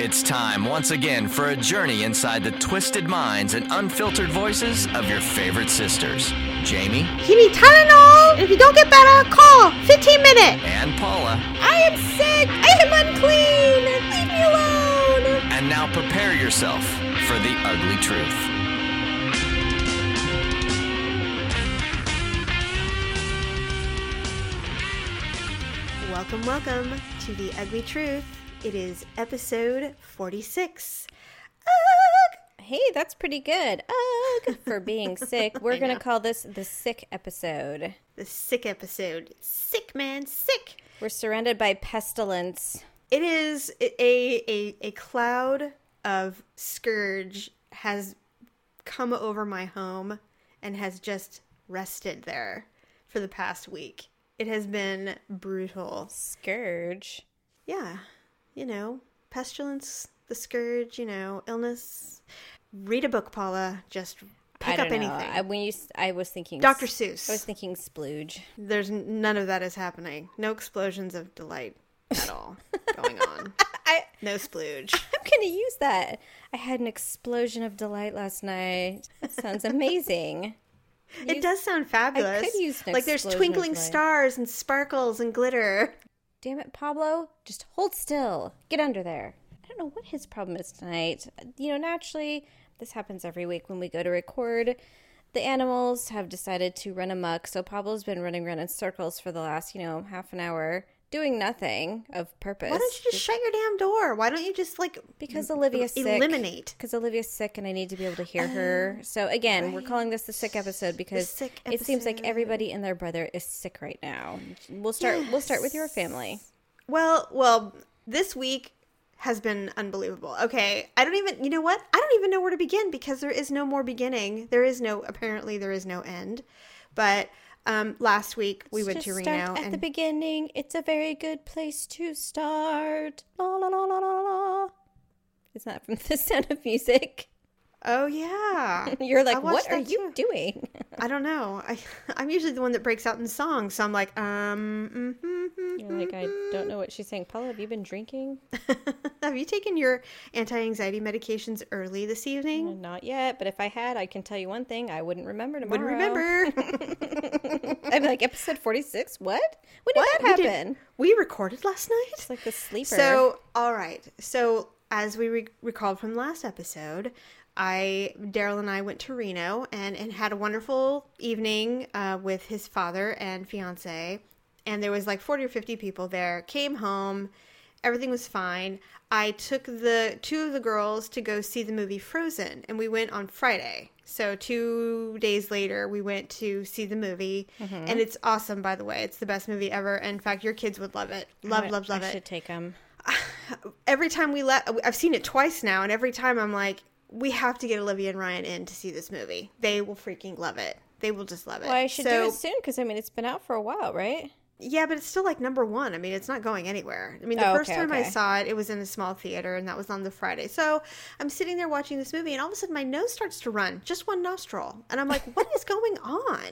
It's time once again for a journey inside the twisted minds and unfiltered voices of your favorite sisters, Jamie You need Tylenol. If you don't get better, call 15 minute. and Paula. I am sick. I am unclean. Leave me alone. And now prepare yourself for the ugly truth. Welcome, welcome to the Ugly Truth. It is episode 46. Ugh. Hey, that's pretty good. Ugh, for being sick. We're going to call this the sick episode. The sick episode. Sick man, sick. We're surrounded by pestilence. It is a a a cloud of scourge has come over my home and has just rested there for the past week. It has been brutal. Scourge. Yeah, you know, pestilence, the scourge, you know, illness. Read a book, Paula. Just pick up know. anything. I, when you, I was thinking Dr. Seuss. I was thinking splooge. There's none of that is happening. No explosions of delight at all going on. I, No splooge. I'm going to use that. I had an explosion of delight last night. That sounds amazing. It does sound fabulous. use an like there's twinkling stars and sparkles and glitter. Damn it, Pablo. Just hold still. Get under there. I don't know what his problem is tonight. You know, naturally, this happens every week when we go to record. The animals have decided to run amok, so Pablo's been running around in circles for the last, you know, half an hour, doing nothing of purpose. Why don't you just shut your damn door? Why don't you just like because Olivia's sick. eliminate? Because Olivia's sick and I need to be able to hear her. Oh, so again, we're calling this the sick episode because sick it seems like everybody and their brother is sick right now. We'll start. We'll start with your family. Well, well, this week has been unbelievable. Okay, I don't even. You know what? I don't even know where to begin because there is no more beginning. There is no. Apparently, there is no end. But um, last week we went Just to start Reno at and the beginning. It's a very good place to start. La la la la la la. Is that from The Sound of Music? Oh yeah, You're like, what are you too. doing? I don't know. I I'm usually the one that breaks out in songs, so I'm like, um. mhm, You're like, I don't know what she's saying. Paula, have you been drinking? Have you taken your anti-anxiety medications early this evening? Not yet, but if I had, I can tell you one thing: I wouldn't remember tomorrow. Wouldn't remember. I'm like, episode forty-six. What? When did What? that We did- happen? we recorded last night. It's like the sleeper. So, all right. So, as we re- recalled from last episode, I Daryl and I went to Reno and, and had a wonderful evening uh, with his father and fiance. And there was like forty or fifty people there. Came home, everything was fine. I took the two of the girls to go see the movie Frozen, and we went on Friday. So two days later, we went to see the movie, and it's awesome. By the way, it's the best movie ever. In fact, your kids would love it. Love, love, love I it should take them. every time we let I've seen it twice now and every time I'm like we have to get Olivia and Ryan in to see this movie. They will freaking love it. They will just love it. Well, I should so, do it soon because I mean it's been out for a while, right? Yeah, but it's still like number 1. I mean, it's not going anywhere. I mean, the Oh, first okay, time I saw it, it was in a small theater and that was on the Friday. So, I'm sitting there watching this movie and all of a sudden my nose starts to run, just one nostril. And I'm like, "What is going on?"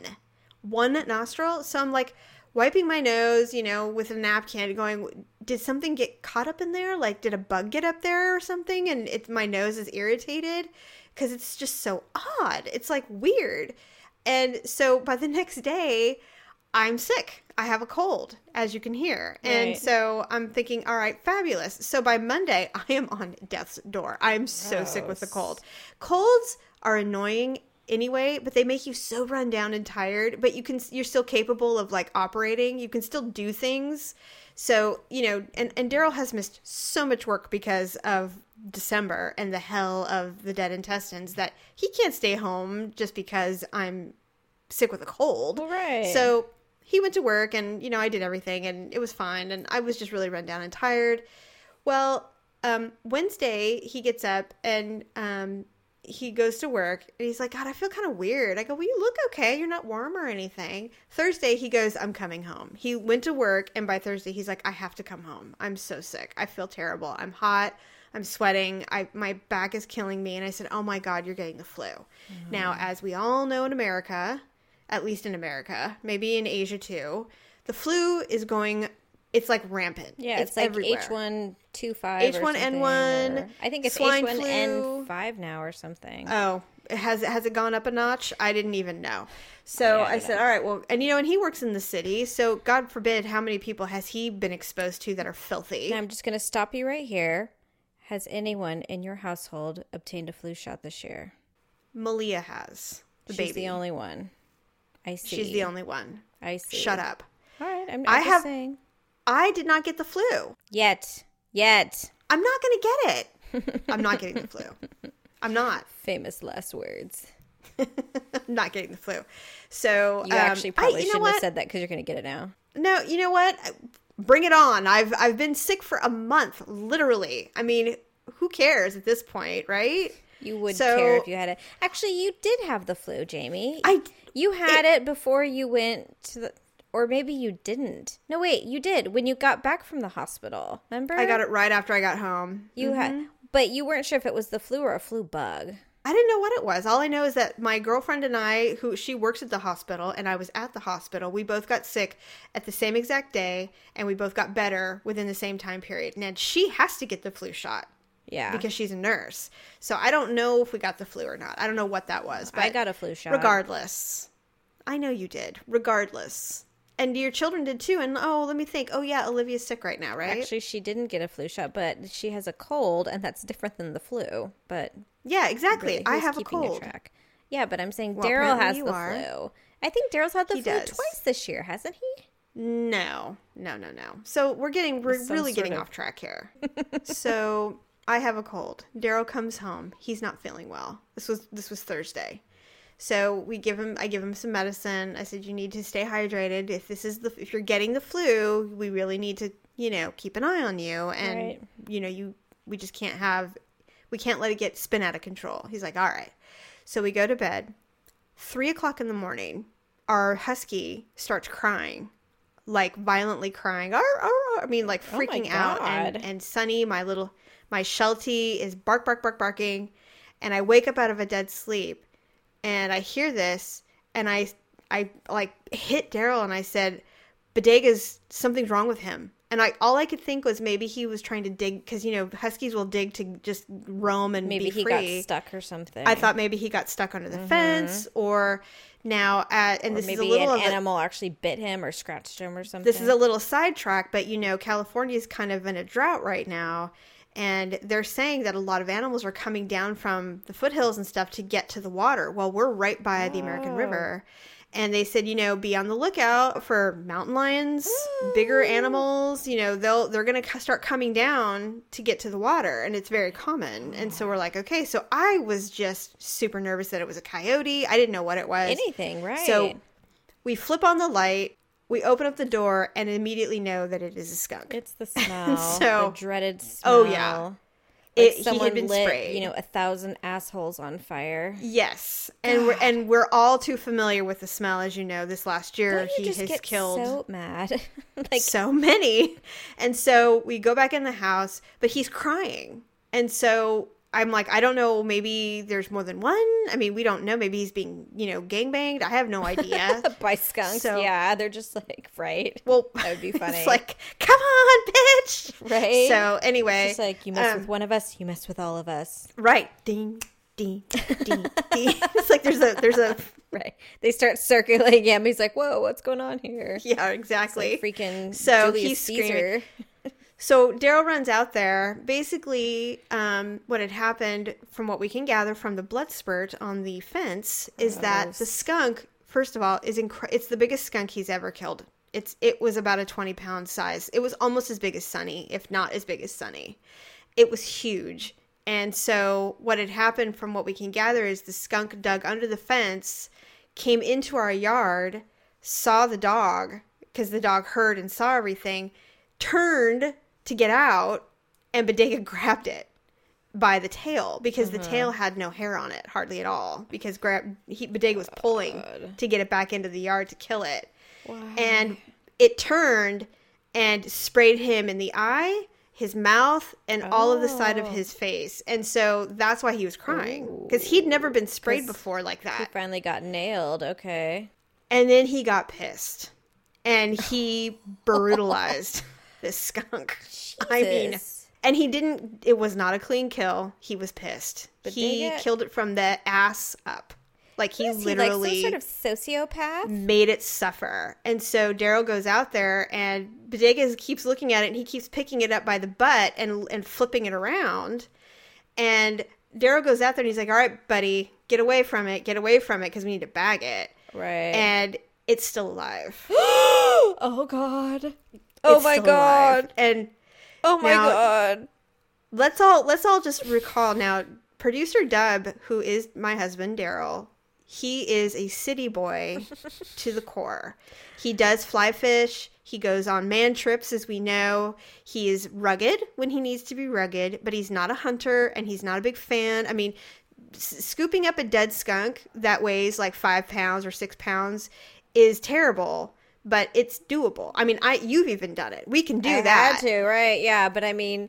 One nostril. So I'm like wiping my nose, you know, with a napkin, going, did something get caught up in there? Like, did a bug get up there or something? And it, my nose is irritated because it's just so odd. It's like weird. And so by the next day, I'm sick. I have a cold, as you can hear. And so I'm thinking, all right, fabulous. So by Monday, I am on death's door. I am so sick with the cold. Colds are annoying anyway, but they make you so run down and tired, but you can you're still capable of like operating. You can still do things. So, you know, and and Daryl has missed so much work because of December and the hell of the dead intestines that he can't stay home just because I'm sick with a cold. Well, right. So he went to work and, you know, I did everything and it was fine. And I was just really run down and tired. Well, um, Wednesday he gets up and um, he goes to work and he's like, God, I feel kind of weird. I go, Well, you look okay. You're not warm or anything. Thursday he goes, I'm coming home. He went to work and by Thursday he's like, I have to come home. I'm so sick. I feel terrible. I'm hot. I'm sweating. I my back is killing me. And I said, Oh my God, you're getting the flu. Now, mm. as we all know in America, at least in America, maybe in Asia too, the flu is going it's like rampant. Yeah, it's, like everywhere. H one two five. H1N1, I think it's H one N five now or something. Oh, has has it gone up a notch? I didn't even know. So Yeah, I I said, all right, well, and you know, and he works in the city, so God forbid, how many people has he been exposed to that are filthy? Now I'm just gonna stop you right here. Has anyone in your household obtained a flu shot this year? Malia has the She's baby. the only one. I see. She's the only one. I see. Shut up. All right, I'm, I'm I just have- saying. I did not get the flu. Yet, yet. I'm not going to get it. I'm not getting the flu. I'm not. Famous last words. I'm not getting the flu. So You um, actually I- probably you know shouldn't what? have said that because you're gonna get it now. No, you know what? Bring it on. I've I've been sick for a month, literally. I mean, who cares at this point, right? You would So- care if you had it. Actually, you did have the flu, Jamie. I- you had it, before you went to the, or maybe you didn't. No, wait, you did when you got back from the hospital. Remember? I got it right after I got home. You had, mm-hmm. but you weren't sure if it was the flu or a flu bug. I didn't know what it was. All I know is that my girlfriend and I, who she works at the hospital, and I was at the hospital, we both got sick at the same exact day, and we both got better within the same time period. And she has to get the flu shot Yeah, because she's a nurse. So I don't know if we got the flu or not. I don't know what that was. But I got a flu shot. regardless, I know you did. Regardless. And your children did too. And oh, let me think. Oh, yeah, Olivia's sick right now, right? Actually, she didn't get a flu shot, but she has a cold, and that's different than the flu. But yeah, exactly. really, I have a cold. Yeah, but I'm saying Well, Daryl has the are. flu. I think Daryl's had the He flu does. twice this year, hasn't he? No, no, no, no. So we're getting we're Some really getting of- off track here. so I have a cold. Daryl comes home. He's not feeling well. This was this was Thursday. So we give him I give him some medicine. I said you need to stay hydrated. If this is the if you're getting the flu, we really need to, you know, keep an eye on you and Right. you know, you we just can't have we can't let it get spin out of control. He's like, All right. So we go to bed. Three o'clock in the morning, our husky starts crying like violently crying. "Arr, arr, arr," I mean, like Oh freaking out. And, and Sunny, my little, my Sheltie is bark, bark, bark, barking. And I wake up out of a dead sleep and I hear this and I, I like hit Daryl and I said, Bodega's, something's wrong with him. And I, all I could think was maybe he was trying to dig because, you know, Huskies will dig to just roam and Maybe be he free. got stuck or something. I thought maybe he got stuck under the mm-hmm. fence or now at, and Or this is a maybe little an of a- animal actually bit him or scratched him or something. this is a little sidetrack, but you know, California is kind of in a drought right now. And they're saying that a lot of animals are coming down from the foothills and stuff to get to the water. Well, we're right by the American Oh. River. And they said, you know, be on the lookout for mountain lions, bigger animals. You know, they'll they're gonna start coming down to get to the water, and it's very common. And so we're like, okay. So I was just super nervous that it was a coyote. I didn't know what it was. anything, right? So we flip on the light, we open up the door, and immediately know that it is a skunk. it's the smell, So- the dreaded smell. Oh, yeah. Like It- he had someone been lit, sprayed. you know, a thousand assholes on fire. yes, and we're and we're all too familiar with the smell, as you know. This last year, he has killed so mad? like so many, and so we go back in the house, but he's crying, and so. I'm like, I don't know. Maybe there's more than one. I mean, we don't know. Maybe he's being, you know, gangbanged. I have no idea. by skunks. So- yeah, they're just like right. well, That would be funny. It's like, come on, bitch. Right? So anyway, It's like you mess um, with one of us, you mess with all of us. Right. Ding, ding, ding, ding. it's like there's a there's a Right. They start circulating him. He's like, "Whoa, what's going on here?" yeah, exactly. like freaking So Julius he's Caesar. screaming. So Daryl runs out there. Basically, um, what had happened, from what we can gather from the blood spurt on the fence, is that the skunk, first of all, is incre- It's the biggest skunk he's ever killed. It's it was about a twenty pound size. It was almost as big as Sunny, if not as big as Sunny. It was huge. And so what had happened, from what we can gather, is the skunk dug under the fence, came into our yard, saw the dog because the dog heard and saw everything, turned to get out, and Bodega grabbed it by the tail because the tail mm-hmm. had no hair on it hardly at all because grab he Bodega was pulling oh, to get it back into the yard to kill it. And it turned and sprayed him in the eye, his mouth, and all of the side of Oh. his face. And so that's why he was crying because he'd never been sprayed before like that. He finally got nailed. Okay. And then he got pissed and he brutalized this skunk. I mean, Jesus. and he didn't. It was not a clean kill. He was pissed. But he it. killed it from the ass up. Like he Is he literally like some sort of sociopath? made it suffer. And so Daryl goes out there and Bodegas keeps looking at it and he keeps picking it up by the butt and and flipping it around. And Daryl goes out there and he's like, "All right, buddy, get away from it. Get away from it because we need to bag it." Right. And it's still alive. oh god. Oh my still alive. god. And Oh my Now- god. let's all let's all just recall now producer dub who is my husband daryl he is a city boy to the core he does fly fish he goes on man trips as we know he is rugged when he needs to be rugged but he's not a hunter and he's not a big fan i mean s- scooping up a dead skunk that weighs like five pounds or six pounds is terrible but it's doable i mean i you've even done it we can do that. I that had to, right? Yeah, but I mean,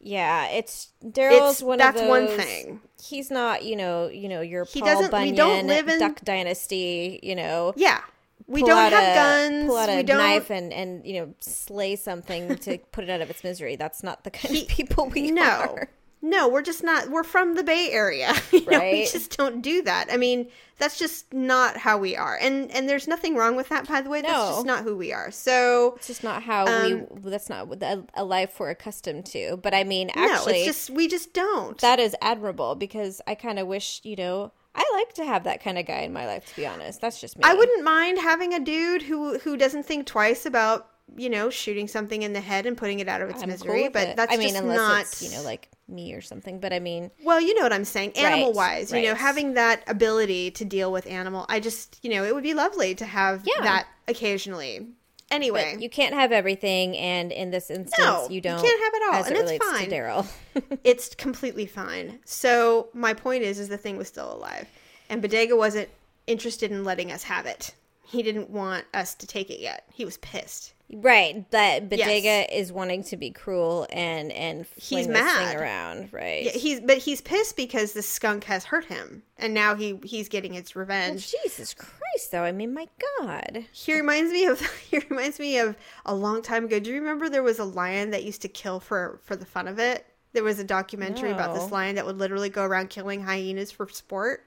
yeah, it's Daryl's one that's of one thing. He's not, you know, you know, your He Paul doesn't- we Bunyan don't live in- Duck Dynasty, you know. Yeah. We don't have a, guns. Pull out a we don't knife and and you know slay something to put it out of its misery. That's not the kind of people we no. are. No, we're just not we're from the Bay Area. You know, we just don't do that. I mean, that's just not how we are. And and there's nothing wrong with that by the way. That's No. just not who we are. So It's just not how Um, we. That's not a, a life we're accustomed to. But I mean, no, actually, it's just we just don't. that is admirable because I kind of wish you know I like to have that kind of guy in my life. To be honest, that's just me. I wouldn't mind having a dude who who doesn't think twice about, you know, shooting something in the head and putting it out of its I'm misery, with but it. that's I mean, just not you know like me or something. But I mean, Well, you know what I'm saying. Animal wise, you know, having that ability to deal with animal, I just, you know, it would be lovely to have Yeah. that occasionally. Anyway, but you can't have everything, and in this instance, No, you you don't. can't have it all, as and it it's fine. Daryl. it's completely fine. So my point is, is the thing was still alive, and Bodega wasn't interested in letting us have it. He didn't want us to take it yet. He was pissed. right, that Bodega Yes. is wanting to be cruel and and He's this mad. thing around, right? Yeah, he's but he's pissed because the skunk has hurt him, and now he he's getting its Well, revenge. Jesus Christ, though. I mean, my God. He reminds me of he reminds me of a long time ago. Do you remember there was a lion that used to kill for for the fun of it? There was a documentary about this lion that would literally go around killing hyenas for sport.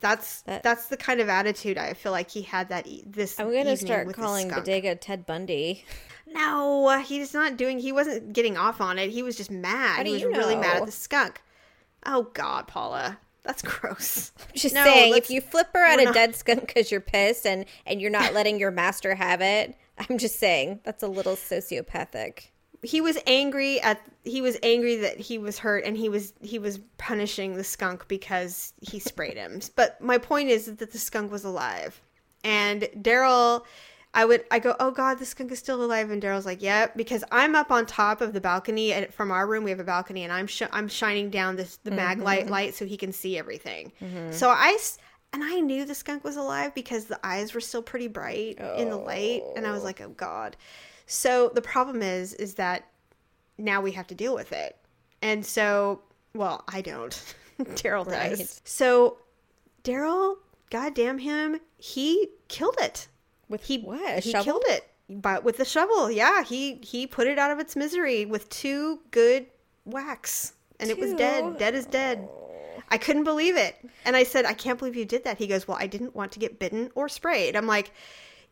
That's That- that's the kind of attitude I feel like he had that e- this. I'm gonna start calling. Bodega Ted Bundy. No, he's not doing. He wasn't getting off on it. He was just mad. How do he was you really mad at the skunk. Oh God, Paula, that's gross. Just No, saying, if you flip her at a not- dead skunk because you're pissed and and you're not letting your master have it, I'm just saying that's a little sociopathic. He was angry at he was angry that he was hurt and he was he was punishing the skunk because he sprayed him. But my point is that the skunk was alive. And daryl i would i go oh god the skunk is still alive. And daryl's like yep because i'm up on top of the balcony and from our room we have a balcony and i'm sh- i'm shining down this the mag mm-hmm, light mm-hmm. light so he can see everything. Mm-hmm. So I and i knew the skunk was alive because the eyes were still pretty bright in the light. And i was oh. like oh god so the problem is, is that now we have to deal with it. And so, well, I don't. Daryl does. Right. So Daryl, goddamn him, he killed it. With He what? He shovel? killed it, but with the shovel. Yeah, he he put it out of its misery with two good whacks, and it was dead. Dead is dead. I couldn't believe it. And I said, I can't believe you did that. He goes, Well, I didn't want to get bitten or sprayed. I'm like,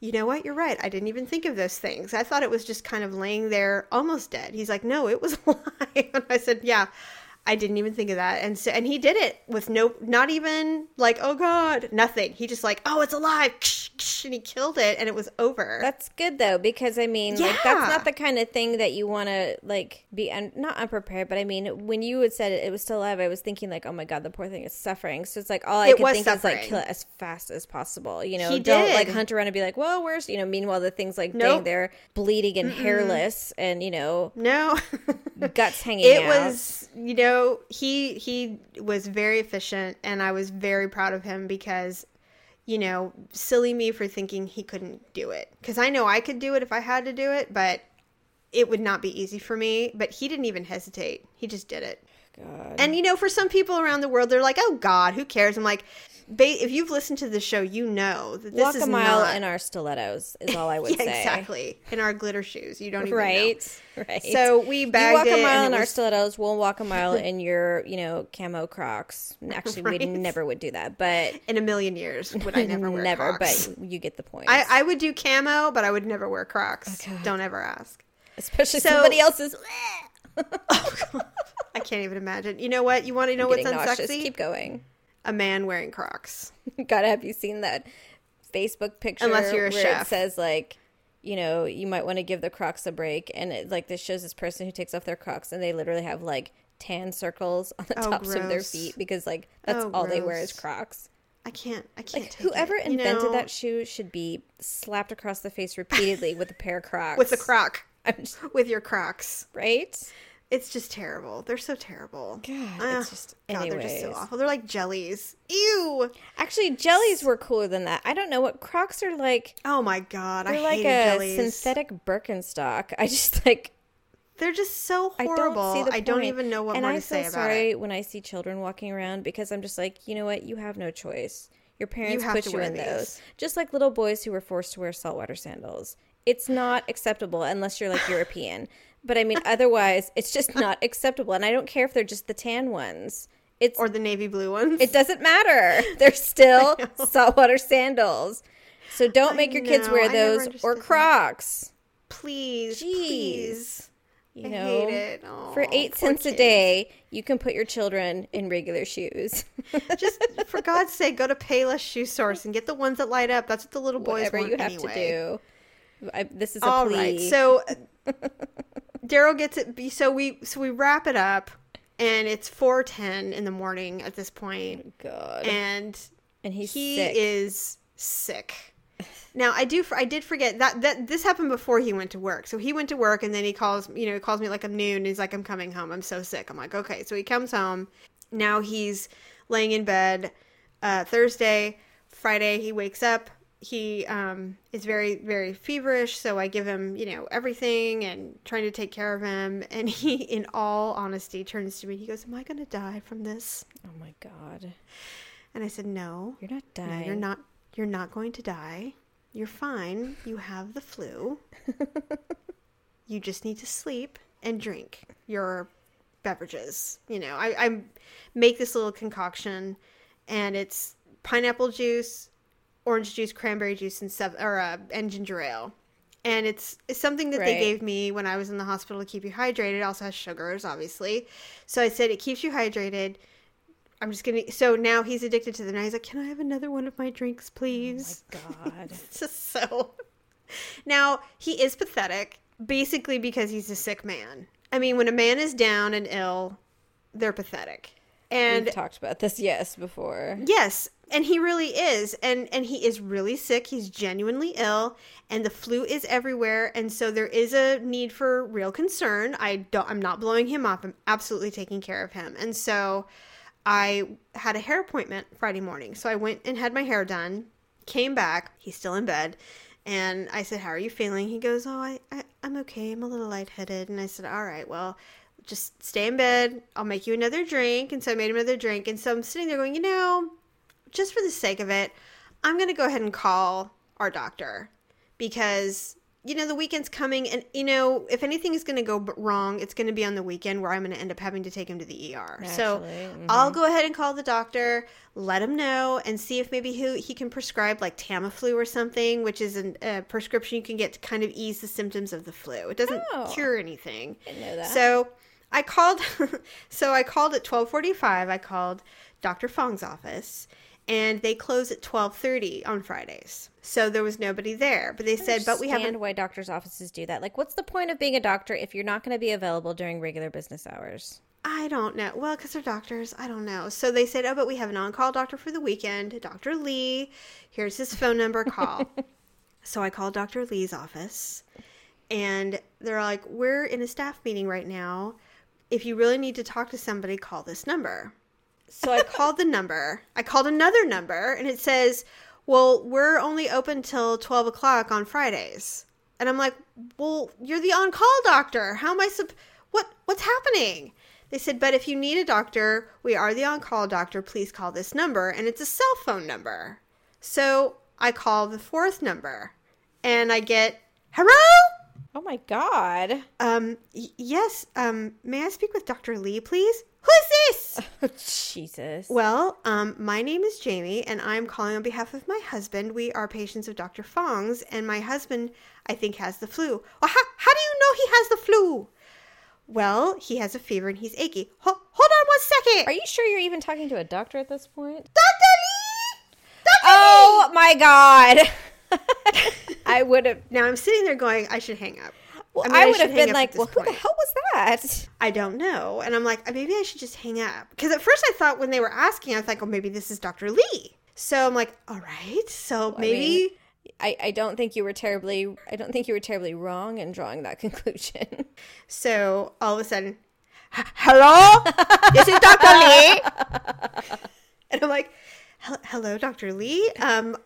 You know what? You're right. I didn't even think of those things. I thought it was just kind of laying there almost dead. He's like, No, it was alive. And I said, Yeah. I didn't even think of that. And so and he did it with no not even like, oh God, nothing. He just like, oh, it's alive. And he killed it and it was over. That's good though, because I mean, like that's not the kind of thing that you want to like be un- not unprepared. But I mean, when you had said it, it was still alive, I was thinking like, oh my god, the poor thing is suffering. So it's like all I It could was think is like kill it as fast as possible. You know, He don't like hunt around and be like, well, where's you know. Meanwhile, the thing's like Nope. dang, they're bleeding and hairless, and you know, no. guts hanging it out. was you know he he was very efficient and i was very proud of him because you know silly me for thinking he couldn't do it because i know i could do it if i had to do it but it would not be easy for me but he didn't even hesitate he just did it God. And you know, for some people around the world, they're like, "Oh God, who cares?" I'm like, ba- if you've listened to the show, you know that this Walk is a mile not in our stilettos is all I would yeah, say. exactly in our glitter shoes. You don't even know. Right. Right. So we you bagged walk a mile in it our was- stilettos. We'll walk a mile in your, you know, camo Crocs. Actually, we never would do that, but in a million years would I never wear never. Crocs. But you get the point. I, I would do camo, but I would never wear Crocs. Oh, God. Don't ever ask. Especially So- somebody else's. I can't even imagine. You know what? You want to know what's getting nauseous. unsexy? Keep going. A man wearing Crocs. Gotta have you seen that Facebook picture Unless you're a where chef. it says like, you know, you might want to give the Crocs a break, and it like this shows this person who takes off their Crocs, and they literally have like tan circles on the Oh, tops of their gross. feet because like that's Oh, all they wear is. Crocs. I can't. I can't. Like take whoever it, you invented know? that shoe should be slapped across the face repeatedly with a pair of Crocs. with the Croc, I'm just, with your Crocs, right? It's just terrible. They're so terrible. God, Ah, it's just God, they're just so awful. They're like jellies. Ew. Actually, jellies were cooler than that. I don't know what Crocs are like. Oh my god, I They're like hated a jellies. synthetic Birkenstock. I just like They're just so I horrible. don't see the I don't even know what and more I to say about sorry it. when I see children walking around because I'm just like, you know what? You have no choice. Your parents have put you in these. those. Just like little boys who were forced to wear saltwater sandals. It's not acceptable unless you're like European. But I mean, otherwise, it's just not acceptable. And I don't care if they're just the tan ones. It's Or the navy blue ones. it doesn't matter. They're still saltwater sandals. So don't make your kids wear those or understood that. Crocs. please, Jeez. please. You I know, hate it. for eight cents a day, you can put your children in regular shoes. Just for God's sake, go to Payless Shoe Source and get the ones that light up. That's what the little boys Whatever want you have anyway. to do. I, this is a All plea. right. So Daryl gets it. So we so we wrap it up, and it's four ten in the morning at this point, God, and and he's he sick. is sick. Now I do. I did forget that that this happened before he went to work. So he went to work, and then he calls. You know, he calls me like a noon. And he's like, "I'm coming home. I'm so sick." I'm like, "Okay." So he comes home. Now he's laying in bed. Uh, Thursday, Friday, he wakes up. He um, is very very feverish. So I give him you know everything and trying to take care of him. And he, in all honesty, turns to me. He goes, "Am I going to die from this?" oh my God, And I said, "No." you're not No, dying. you're not. You're not going to die. You're fine. You have the flu. you just need to sleep and drink your beverages. You know, I, I make this little concoction, and it's pineapple juice, orange juice, cranberry juice, and seven or uh, and ginger ale. And it's, it's something that they gave me when I was in the hospital to keep you hydrated. It also has sugars, obviously. So I said it keeps you hydrated. I'm just gonna. So now he's addicted to them. Now he's like, "Can I have another one of my drinks, please?" God, It's just so. Now he is pathetic, basically because he's a sick man. I mean, when a man is down and ill, they're pathetic. And we've talked about this, yes, before. yes, and he really is, and and he is really sick. He's genuinely ill, and the flu is everywhere, and so there is a need for real concern. I don't. I'm not blowing him off. I'm absolutely taking care of him, and so. I had a hair appointment Friday morning. So I went and had my hair done, came back. He's still in bed. And I said, How are you feeling? He goes, Oh, I, I, I'm okay. I'm a little lightheaded. And I said, All right, well, just stay in bed. I'll make you another drink. And so I made him another drink. And so I'm sitting there going, You know, just for the sake of it, I'm going to go ahead and call our doctor because you know the weekend's coming and you know if anything is going to go wrong it's going to be on the weekend where i'm going to end up having to take him to the er so Naturally, i'll go ahead and call the doctor let him know and see if maybe he, he can prescribe like tamiflu or something which is an, a prescription you can get to kind of ease the symptoms of the flu it doesn't Oh. cure anything Didn't know that. so I called so I called at 12:45. I called Dr. Fong's office and they close at 12:30 on Fridays. So there was nobody there. But they said, "But we have Understand why doctors' offices do that. Like, what's the point of being a doctor if you're not going to be available during regular business hours? I don't know. Well, because they're doctors. I don't know. So they said, oh, but we have an on call doctor for the weekend, Dr. Lee. Here's his phone number. Call. so I called Dr. Lee's office, and they're like, we're in a staff meeting right now. If you really need to talk to somebody, call this number. So I called the number. I called another number, and it says, well, we're only open till 12 o'clock on Fridays. And I'm like, well, you're the on call doctor. How am I sup- what what's happening? They said, but if you need a doctor, we are the on call doctor. Please call this number. And it's a cell phone number. So I call the fourth number and I get, hello? Oh my god. Um, y- yes, um, may I speak with Dr. Lee, please? Who's this? Jesus. well, um, my name is Jamie and I'm calling on behalf of my husband. We are patients of Dr. Fong's and my husband, I think, has the flu. Well, how, how do you know he has the flu? Well, he has a fever and he's achy. Ho- hold on one second. Are you sure you're even talking to a doctor at this point? Dr. Lee? Dr. Oh my god. I would have. Now I'm sitting there going, I should hang up. Well, mean, I, would should have been like, well, who the hell was that? I don't know. And I'm like, maybe I should just hang up. Because at first I thought when they were asking, I was like, oh, maybe this is Dr. Lee. So I'm like, all right. So maybe. mean- I, I don't think you were terribly I don't think you were terribly wrong in drawing that conclusion. so all of a sudden, hello? this is Dr. Lee. and I'm like, hello, Dr. Lee. Um,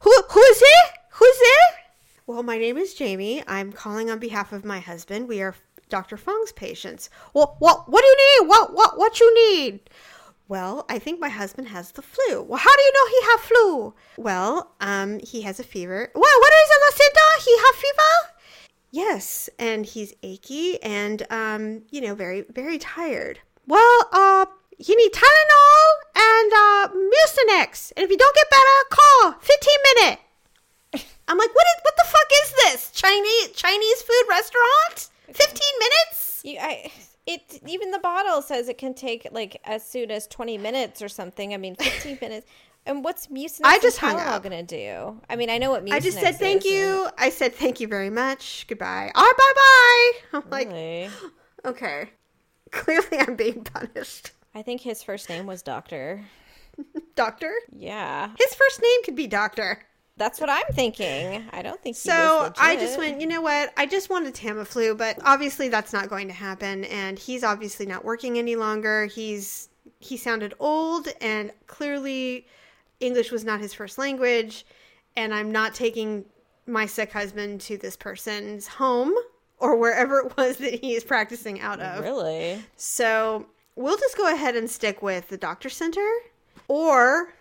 who, who is it? Who's there? Well, my name is Jamie. I'm calling on behalf of my husband. We are Dr. Fong's patients. Well, what, what do you need? What, what, what you need? Well, I think my husband has the flu. Well, how do you know he have flu? Well, um, he has a fever. Well, what is it, Lucinda? He have fever? Yes, and he's achy and um, you know, very very tired. Well, uh, you need Tylenol and uh Mucinex. And if you don't get better, call 15 minute. I'm like, what is what the fuck is this? Chinese Chinese food restaurant? 15 minutes? You, I, it even the bottle says it can take like as soon as twenty minutes or something. I mean, fifteen minutes. And what's Mucinex I just and hung up. gonna do? I mean, I know what Mucinex I just said thank is, you. I said thank you very much. Goodbye. All right, bye bye. I'm and- like, Really? okay. Clearly I'm being punished. I think his first name was Doctor. Doctor? Yeah, His first name could be Doctor. that's what I'm thinking. I don't think he So I just went, you know what? I just wanted Tamiflu, but obviously that's not going to happen. And he's obviously not working any longer. He's he sounded old, and clearly English was not his first language. And I'm not taking my sick husband to this person's home or wherever it was that he is practicing out of. Really? So we'll just go ahead and stick with the doctor center, or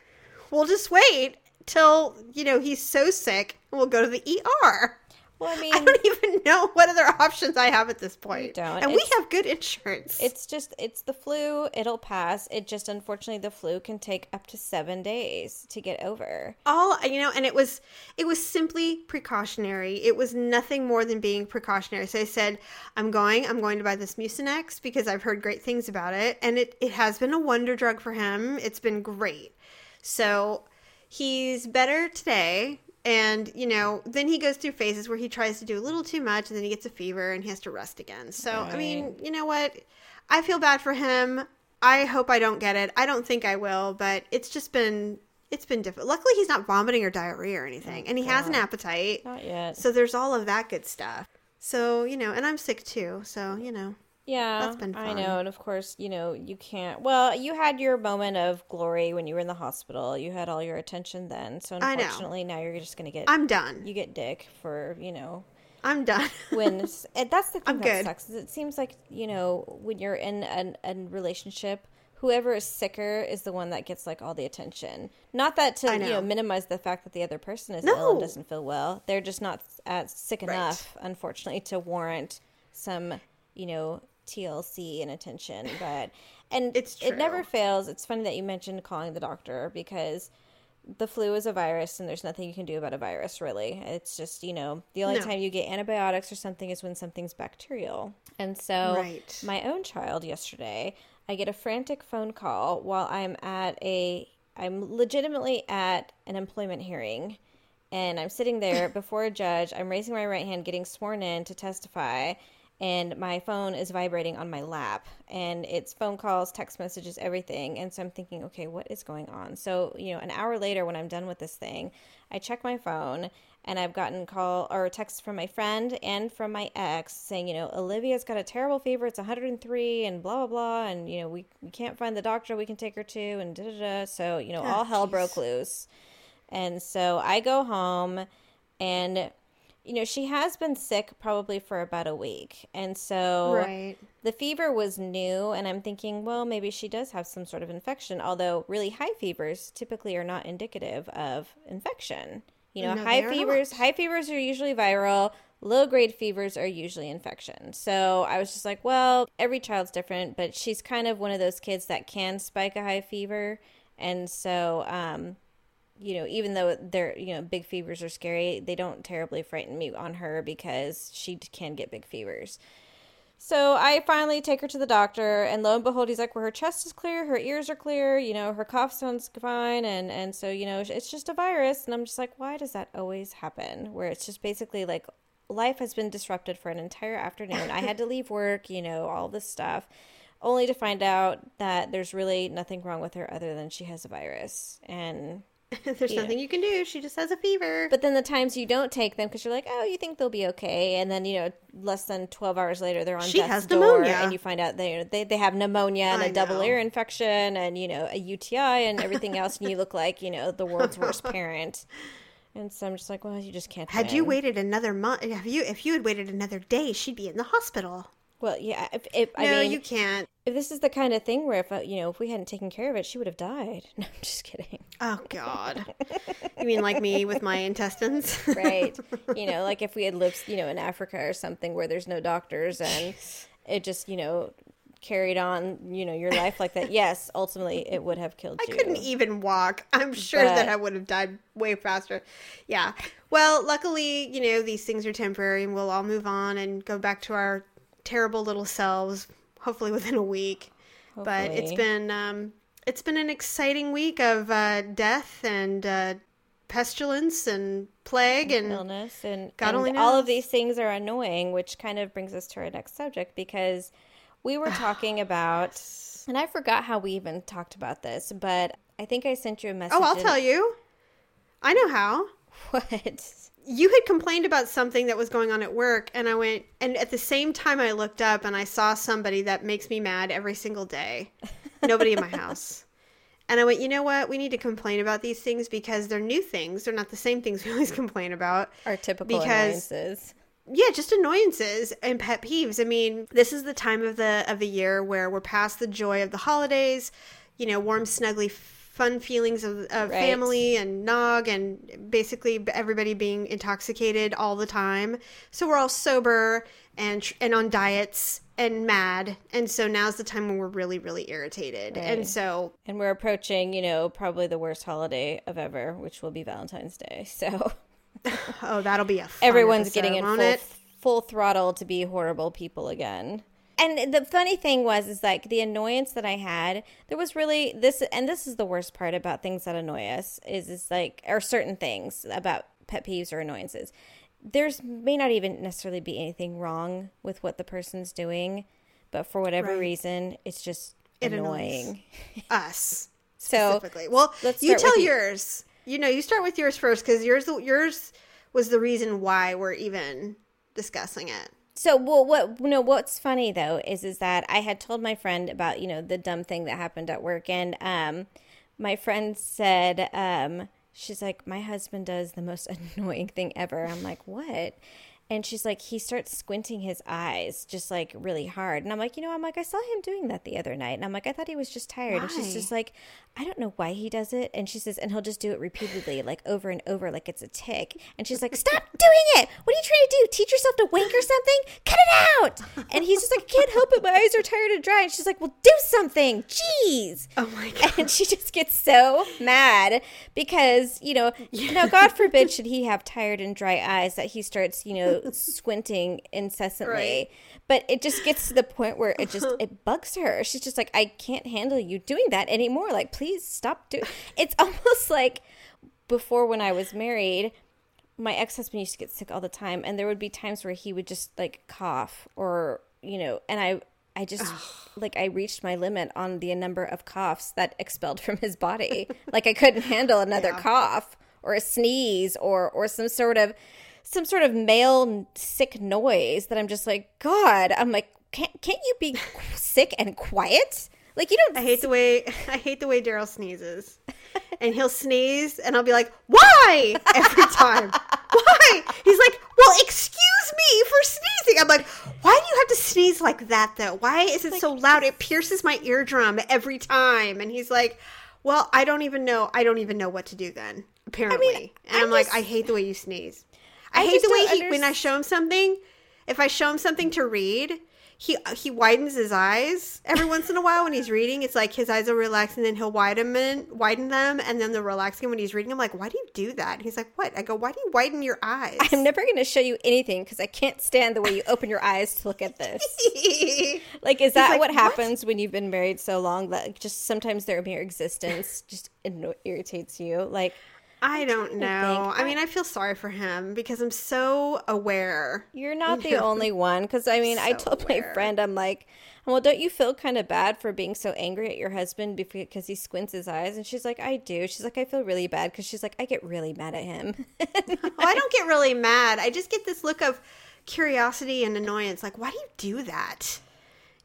we'll just wait till you know he's so sick we'll go to the ER. Well, I mean, I don't even know what other options I have at this point. don't. And we have good insurance. it's just it's the flu. It'll pass. It just unfortunately the flu can take up to seven days to get over. all you know and it was it was simply precautionary it was nothing more than being precautionary so i said i'm going i'm going to buy this mucinex because i've heard great things about it and it, it has been a wonder drug for him it's been great so he's better today and you know then he goes through phases where he tries to do a little too much and then he gets a fever and he has to rest again. So i mean you know what? I feel bad for him. I hope i don't get it. I don't think i will but it's just been it's been difficult luckily he's not vomiting or diarrhea or anything and he oh, has an appetite. Not yet. so there's all of that good stuff. So you know and i'm sick too. So you know Yeah, That's been I know, and of course, you know, you can't. Well, you had your moment of glory when you were in the hospital. You had all your attention then. So unfortunately, now you're just gonna get i'm done you get dick for you know i'm done when and that's the thing I'm that good. sucks. Is it seems like you know when you're in an, a relationship. Whoever is sicker is the one that gets like all the attention. Not that to I you know know. minimize the fact that the other person is ill and doesn't feel well. They're just not uh, sick Right. enough, unfortunately, to warrant some you know TLC and attention. But and It's it never fails. It's funny that you mentioned calling the doctor because the flu is a virus and there's nothing you can do about a virus really it's just you know the only No. time you get antibiotics or something is when something's bacterial and so Right. my own child yesterday i get a frantic phone call while i'm at a i'm legitimately at an employment hearing and i'm sitting there before a judge i'm raising my right hand getting sworn in to testify and my phone is vibrating on my lap and it's phone calls text messages everything. And so i'm thinking okay what is going on? So you know an hour later when i'm done with this thing i check my phone and i've gotten call or text from my friend and from my ex saying you know olivia's got a terrible fever. It's 103 and blah blah blah and you know we, we can't find the doctor. We can take her to and da da da. So you know all hell ah, broke loose. And so I go home and you know, she has been sick probably for about a week. And so Right. the fever was new. And I'm thinking, well, maybe she does have some sort of infection. Although really high fevers typically are not indicative of infection. You know, No, high fevers, not. high fevers are usually viral. Low grade fevers are usually infection. So I was just like, well, every child's different, but she's kind of one of those kids that can spike a high fever. And so, um, you know, even though they're, you know, big fevers are scary, they don't terribly frighten me on her because she can get big fevers. So I finally take her to the doctor, and lo and behold, he's like, "Well, her chest is clear, her ears are clear, you know, her cough sounds fine, and and so you know, it's just a virus." And I'm just like, "Why does that always happen? Where it's just basically like life has been disrupted for an entire afternoon. I had to leave work, you know, all this stuff, only to find out that there's really nothing wrong with her other than she has a virus, and There's nothing you can do. She just has a fever. but then the times you don't take them because you're like, oh, you think they'll be okay, and then you know, less than twelve hours later, they're on She death's has door, pneumonia. and you find out they they they have pneumonia and I a double know. ear infection, and you know, a UTI and everything else, and you look like you know the world's worst parent. And so I'm just like, well, you just can't. had you waited another month, have you if you had waited another day, she'd be in the hospital. Well, yeah. If, if No, I mean, you can't. if this is the kind of thing where if uh, you know if we hadn't taken care of it, she would have died. No, I'm just kidding. Oh God. you mean like me with my intestines? right you know like if we had lived you know in africa or something where there's no doctors and it just you know carried on you know your life like that yes ultimately it would have killed I you I couldn't even walk. I'm sure that I would have died way faster. Yeah. Well, luckily, you know, these things are temporary and we'll all move on and go back to our terrible little selves, hopefully within a week. But it's been um it's been an exciting week of uh death and uh pestilence and plague and illness and, God and only all of these things are annoying which kind of brings us to our next subject because we were talking about and i forgot how we even talked about this but i think i sent you a message Oh, I'll in- tell you. I know how. what you had complained about something that was going on at work and i went and at the same time i looked up and i saw somebody that makes me mad every single day nobody in my house. And i went you know what? We need to complain about these things because they're new things. They're not the same things we always complain about. Our typical Because- annoyances. Yeah just annoyances and pet peeves. I mean this is the time of the of the year where we're past the joy of the holidays you know warm snuggly fun feelings of, of Right. family and nog and basically everybody being intoxicated all the time. So we're all sober and tr- and on diets and mad and so now's the time when we're really really irritated Right. and so And we're approaching, you know, probably the worst holiday of ever, which will be Valentine's Day. So oh that'll be a fun everyone's getting in full, it? full throttle to be horrible people again. And the funny thing was, is like the annoyance that I had. There was really this, and this is the worst part about things that annoy us is, is like, or certain things about pet peeves or annoyances. There's may not even necessarily be anything wrong with what the person's doing, but for whatever Right. reason, it's just It annoying. us So specifically. Well, let's you tell with you. yours. You know, you start with yours first because yours yours was the reason why we're even discussing it. So, well, what you know, what's funny though is is that I had told my friend about you know the dumb thing that happened at work, and um, my friend said, um, she's like, my husband does the most annoying thing ever. I'm like, what? And she's like, he starts squinting his eyes just like really hard. And I'm like, you know, I'm like, I saw him doing that the other night. And I'm like, I thought he was just tired. And she's just like, I don't know why he does it. And she says, and he'll just do it repeatedly, like over and over, like it's a tick. And she's like, stop doing it. What are you trying to do? Teach yourself to wink or something? Cut it out. And he's just like, I can't help it. My eyes are tired and dry. And she's like, well, do something. Jeez. Oh my god. And she just gets so mad because, you know, now God forbid should he have tired and dry eyes that he starts, you know, squinting incessantly. Right. But it just gets to the point where it just it bugs her. She's just like, I can't handle you doing that anymore. Like, please stop doing it's almost like before when I was married, my ex husband used to get sick all the time, and there would be times where he would just like cough or you know, and I I just like I reached my limit on the number of coughs that expelled from his body. like I couldn't handle another Yeah. cough or a sneeze or or some sort of some sort of male sick noise that I'm just like, God, I'm like, can't can't you be sick and quiet? Like you don't I hate the way I hate the way Daryl sneezes. And he'll sneeze and I'll be like, "Why?" every time. why? He's like, well, excuse me for sneezing. I'm like, why do you have to sneeze like that though? Why is it so loud? It pierces my eardrum every time. And he's like, well, I don't even know. I don't even know what to do then. Apparently, and I'm, I'm like, I hate the way you sneeze. I, hate the way don't when I show him something. If I show him something to read, he uh, he widens his eyes every once in a while when he's reading. It's like his eyes will relax and then he'll widen them, widen them, and then they'll relax again when he's reading. I'm like, why do you do that? And he's like, what? I go, why do you widen your eyes? I'm never going to show you anything because I can't stand the way you open your eyes to look at this. Like, is that like, what "What?" happens when you've been married so long that just sometimes their mere existence just irritates you? Like, I don't know. I mean, I feel sorry for him because I'm so aware. you're not the only one. Because, I mean, I told my friend, I'm like, well, don't you feel kind of bad for being so angry at your husband because he squints his eyes? And she's like, I do. She's like, I feel really bad because she's like, I get really mad at him. I don't get really mad. I just get this look of curiosity and annoyance. Like, why do you do that?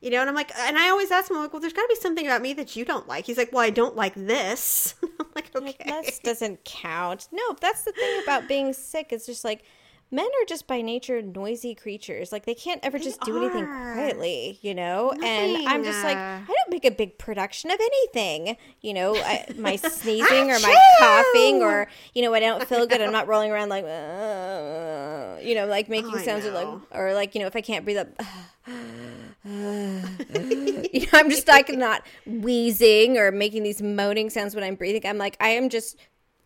You know, and I'm like, and I always ask him, I'm like, well, there's got to be something about me that you don't like. He's like, well, I don't like this. I'm like, okay. This doesn't count. No, that's the thing about being sick. It's just like men are just by nature noisy creatures. Like they can't ever just do anything quietly, you know? And I'm just like, I don't make a big production of anything. You know, I, my sneezing or my coughing or, you know, I don't feel good, I'm not rolling around like, uh, you know, like making Oh, I sounds or like, or like, you know, if I can't breathe up. you know, I'm just like not wheezing or making these moaning sounds when I'm breathing. I'm like, I am just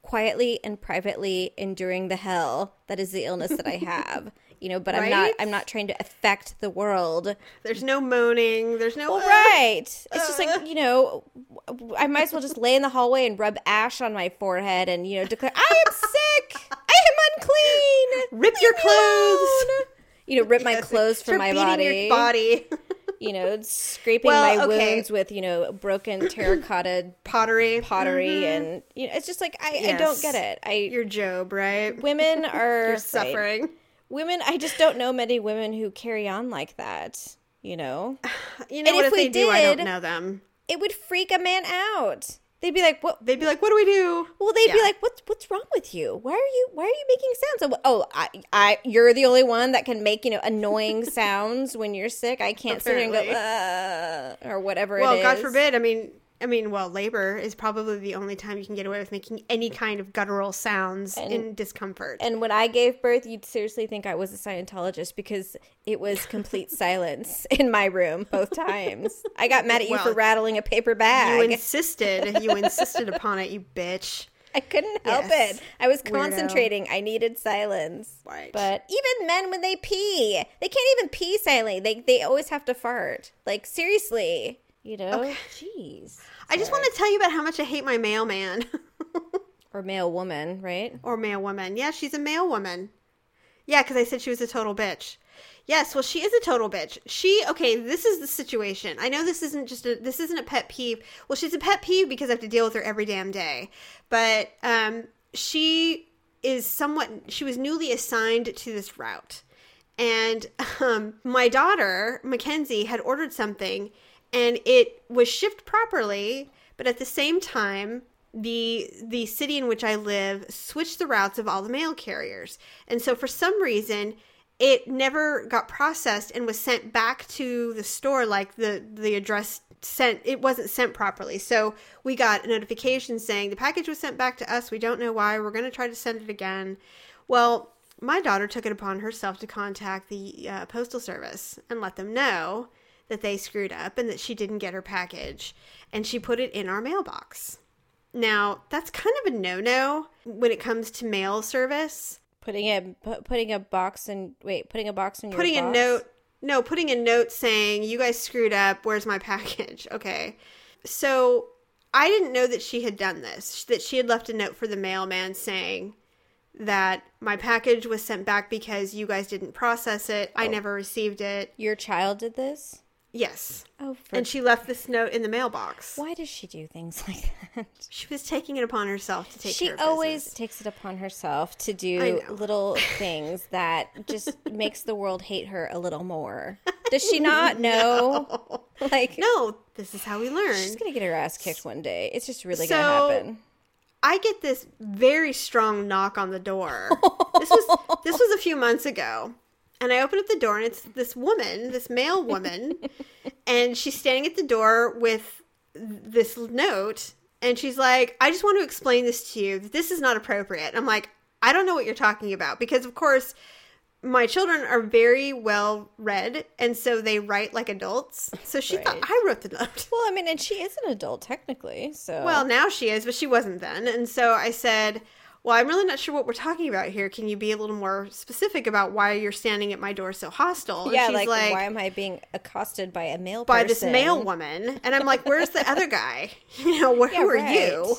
quietly and privately enduring the hell that is the illness that I have. You know, but I'm not. I'm not trying to affect the world. There's no moaning. There's no. Well, uh, right. It's just like, uh. you know, I might as well just lay in the hallway and rub ash on my forehead and, you know, declare, I am sick. I am unclean. Rip your Leave alone." clothes. You know, rip my Yes, clothes from my body. Your body. You know, scraping Well, my okay. wounds with, you know, broken terracotta Pottery. pottery mm-hmm. and you know it's just like I, I don't get it. I You're Job, right? women are You're right. suffering. Women I just don't know many women who carry on like that, you know. You know And what? if If, we they do, I don't did- know them. It would freak a man out. They'd be like, "What They'd be like, "What do we do?" Well, they'd be like, "What's what's wrong with you? Why are you why are you making sounds?" Oh, Oh, I, I you're the only one that can make you know annoying sounds when you're sick. I can't sit there and go uh, or whatever. Well, it God forbid. I mean, I mean, well, labor is probably the only time you can get away with making any kind of guttural sounds in discomfort. And when I gave birth, you'd seriously think I was a Scientologist because it was complete silence in my room both times. I got mad at you for rattling a paper bag. you insisted. You insisted upon it, you bitch. I couldn't help Yes. it. I was Weirdo. concentrating. I needed silence. Right. But even men when they pee, they can't even pee silently. They they always have to fart. Like seriously, you know? Jeez. I just want to tell you about how much I hate my mailman Or male woman, right? or male woman. Yeah, she's a male woman. Yeah, because I said she was a total bitch. Yes, well, she is a total bitch. She okay. This is the situation. I know this isn't just a this isn't a pet peeve. Well, she's a pet peeve because I have to deal with her every damn day. But um, she is somewhat. She was newly assigned to this route, and um, my daughter Mackenzie had ordered something, and it was shipped properly, but at the same time the the city in which I live switched the routes of all the mail carriers. And so for some reason it never got processed and was sent back to the store like the the address sent it wasn't sent properly. So we got a notification saying the package was sent back to us. We don't know why. We're going to try to send it again. Well, my daughter took it upon herself to contact the uh, postal service and let them know that they screwed up and that she didn't get her package and she put it in our mailbox. Now, that's kind of a no-no when it comes to mail service. Putting a pu- putting a box in wait, putting a box in your Putting a note, no, putting a note saying, "You guys screwed up. Where's my package?" Okay. So, I didn't know that she had done this. That she had left a note for the mailman saying that my package was sent back because you guys didn't process it. I oh. never received it. Your child did this? Yes. Oh, for And she left this note in the mailbox. why does she do things like that? She was taking it upon herself to take She care of always business. takes it upon herself to do little things that just makes the world hate her a little more. Does she not know? Like, No, this is how we learn. she's gonna get her ass kicked one day. It's just really So- gonna happen. I get this very strong knock on the door. this was this was a few months ago. And I open up the door and it's this woman, this male woman, and she's standing at the door with this note and she's like, "I just want to explain this to you. This is not appropriate." I'm like, "I don't know what you're talking about because of course my children are very well read and so they write like adults so she thought i wrote the note Well, I mean, and she is an adult technically, so well now she is but she wasn't then and so i said well i'm really not sure what we're talking about here. Can you be a little more specific about why you're standing at my door so hostile? And yeah, she's like, why am I being accosted by a male by this person? male woman. And i'm like where's the other guy? You know where, Yeah, who are right. you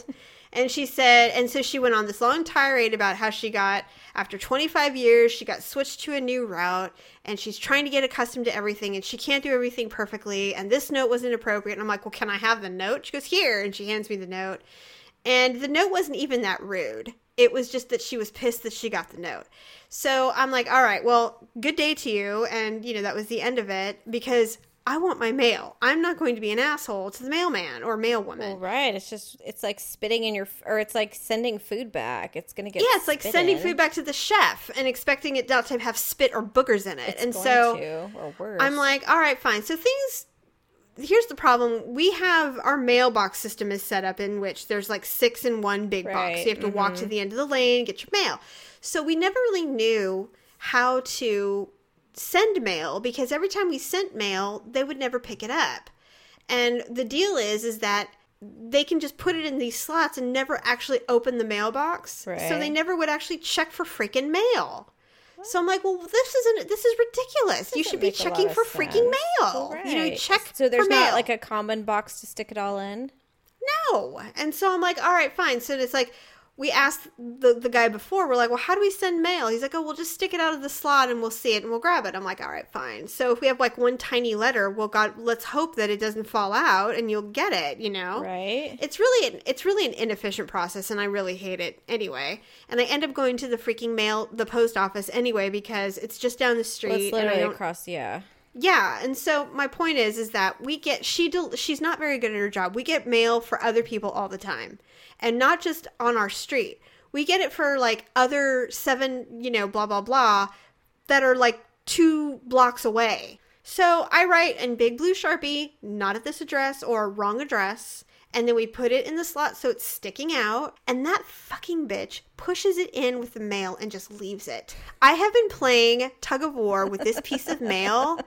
and she said and so she went on this long tirade about how she got after 25 years she got switched to a new route and she's trying to get accustomed to everything and she can't do everything perfectly and this note was inappropriate and i'm like well can i have the note? She goes here. And she hands me the note and the note wasn't even that rude. It was just that she was pissed that she got the note. So I'm like, all right, well, good day to you. And, you know, that was the end of it because I want my mail. I'm not going to be an asshole to the mailman or mail woman. Well, right. It's just it's like spitting in your or it's like sending food back. It's gonna get yeah, it's like sending in. food back to the chef and expecting it not to have spit or boogers in it. It's and so to, or worse. I'm like, all right, fine. So things. Here's the problem. We have our mailbox system is set up in which there's like six in one big box. Right, You have to walk to mm-hmm. the end of the lane, get your mail. So we never really knew how to send mail because every time we sent mail, they would never pick it up. And the deal is, is that they can just put it in these slots and never actually open the mailbox. So they never would actually check for freaking mail. So I'm like, well, this isn't. This is ridiculous. You should be make a lot checking for freaking sense. mail. Well, You know, right. check. So there's not mail. like a common box to stick it all in. no. And so I'm like, all right, fine. So it's like we asked the the guy before. We're like, well, how do we send mail? He's like, oh, we'll just stick it out of the slot and we'll see it and we'll grab it. I'm like, all right, fine. So if we have like one tiny letter, well, God, let's hope that it doesn't fall out and you'll get it. You know, Right. it's really an, it's really an inefficient process and i really hate it anyway and i end up going to the freaking mail the post office anyway because it's just down the street Well, it's literally across. Yeah. yeah and so my point is is that we get she del- she's not very good at her job we get mail for other people all the time and not just on our street. We get it for like other seven you know blah blah blah that are like two blocks away. So i write in big blue sharpie not at this address or wrong address and then we put it in the slot so it's sticking out and that fucking bitch pushes it in with the mail and just leaves it. I have been playing tug of war with this piece of mail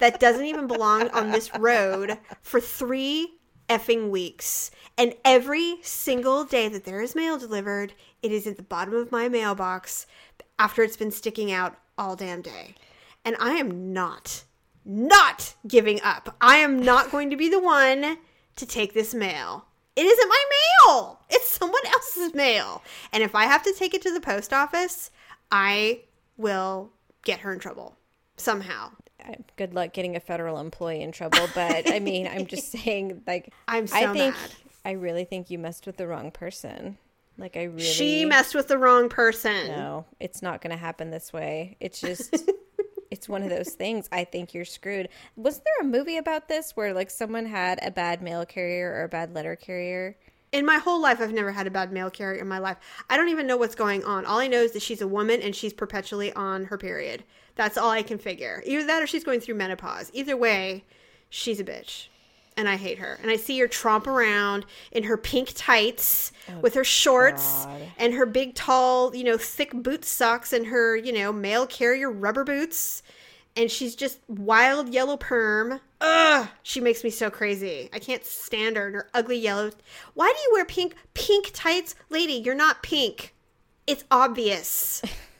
that doesn't even belong on this road for three effing weeks and every single day that there is mail delivered it is at the bottom of my mailbox after it's been sticking out all damn day and i am not not giving up i am not going to be the one to take this mail. It isn't my mail. It's someone else's mail. And if I have to take it to the post office, I will get her in trouble somehow. Good luck getting a federal employee in trouble, but I mean, I'm just saying, like, I'm so I think, mad. I really think you messed with the wrong person. Like, I really. She messed with the wrong person. No, it's not going to happen this way. It's just, it's one of those things. I think you're screwed. Was there a movie about this where like someone had a bad mail carrier or a bad letter carrier? In my whole life, I've never had a bad mail carrier in my life. I don't even know what's going on. All I know is that she's a woman and she's perpetually on her period. That's all I can figure. Either that or she's going through menopause. Either way, she's a bitch. And I hate her. And I see her tromp around in her pink tights oh, with her shorts God. and her big, tall, you know, thick boot socks and her, you know, mail carrier rubber boots. And she's just wild yellow perm. Ugh, she makes me so crazy. I can't stand her and her ugly yellow. Why do you wear pink pink tights, lady? You're not pink. It's obvious.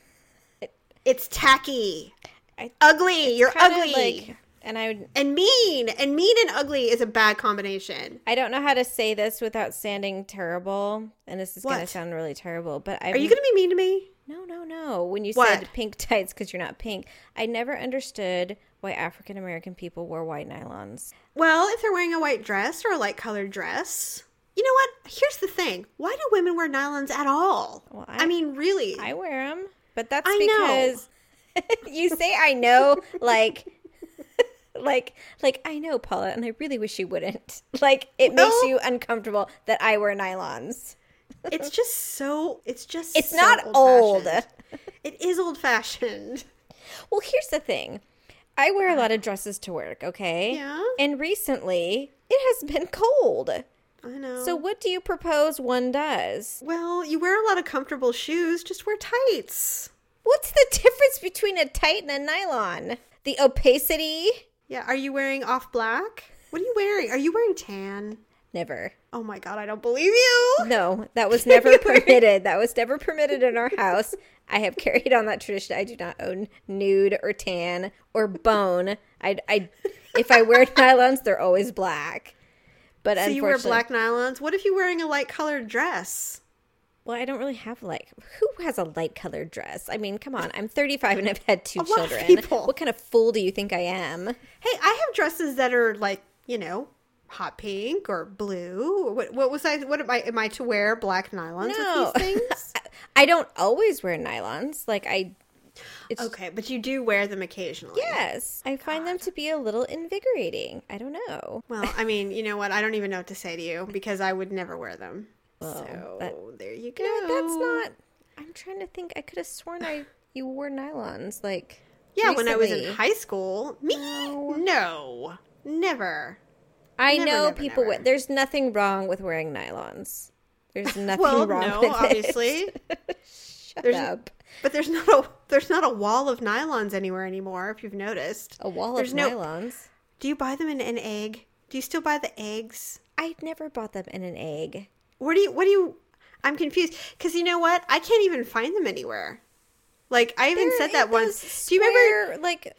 it's tacky. I- ugly. You're ugly. Like, and I would, and mean. And mean and ugly is a bad combination. I don't know how to say this without sounding terrible, and this is going to sound really terrible. But I Are you going to be mean to me? No, no, no. When you What? said pink tights because you're not pink, I never understood why African American people wore white nylons. Well, if they're wearing a white dress or a light colored dress. You know what? Here's the thing. Why do women wear nylons at all? Well, I, I- mean, really. I wear them, but that's I because you say I know, like, like, like I know, Paula, and I really wish you wouldn't. Like, it makes you uncomfortable that I wear nylons. It's just so. It's just. It's so not old. old-fashioned. It is old fashioned. Well, here's the thing. I wear a lot of dresses to work, okay? Yeah? And recently, it has been cold. I know. So, what do you propose one does? well, you wear a lot of comfortable shoes. Just wear tights. What's the difference between a tight and a nylon? The opacity? Yeah. Are you wearing off black? What are you wearing? Are you wearing tan? Never. Oh my god! I don't believe you. No, that was never permitted. That was never permitted in our house. I have carried on that tradition. I do not own nude or tan or bone. I, I if I wear nylons, they're always black. But So you wear black nylons. What if you're wearing a light colored dress? Well, I don't really have like who has a light colored dress? I mean, come on. I'm 35 and I've had two A children. people. What kind of fool do you think I am? Hey, I have dresses that are like you know hot pink or blue. What, what was I? What am I? Am I to wear black nylons No. with these things? I don't always wear nylons. Like I it's okay, but you do wear them occasionally. yes, I find them to be a little invigorating. I don't know. Well, I mean, you know what? I don't even know what to say to you because I would never wear them. so that- there you go. What? That's not. I'm trying to think. I could have sworn I you wore nylons. Like Yeah, when I was in high school, me No. no, never. I Never, know never, people. never. wear- There's nothing wrong with wearing nylons. There's nothing Well, wrong no, with it. obviously, Shut There's- up. But there's not a there's not a wall of nylons anywhere anymore. If you've noticed, A wall there's of no- nylons. Do you buy them in an egg? Do you still buy the eggs? I've never bought them in an egg. Where do you? What do you? I'm confused because you know what? I can't even find them anywhere. Like I even They're said that once. Do you remember? square, like know,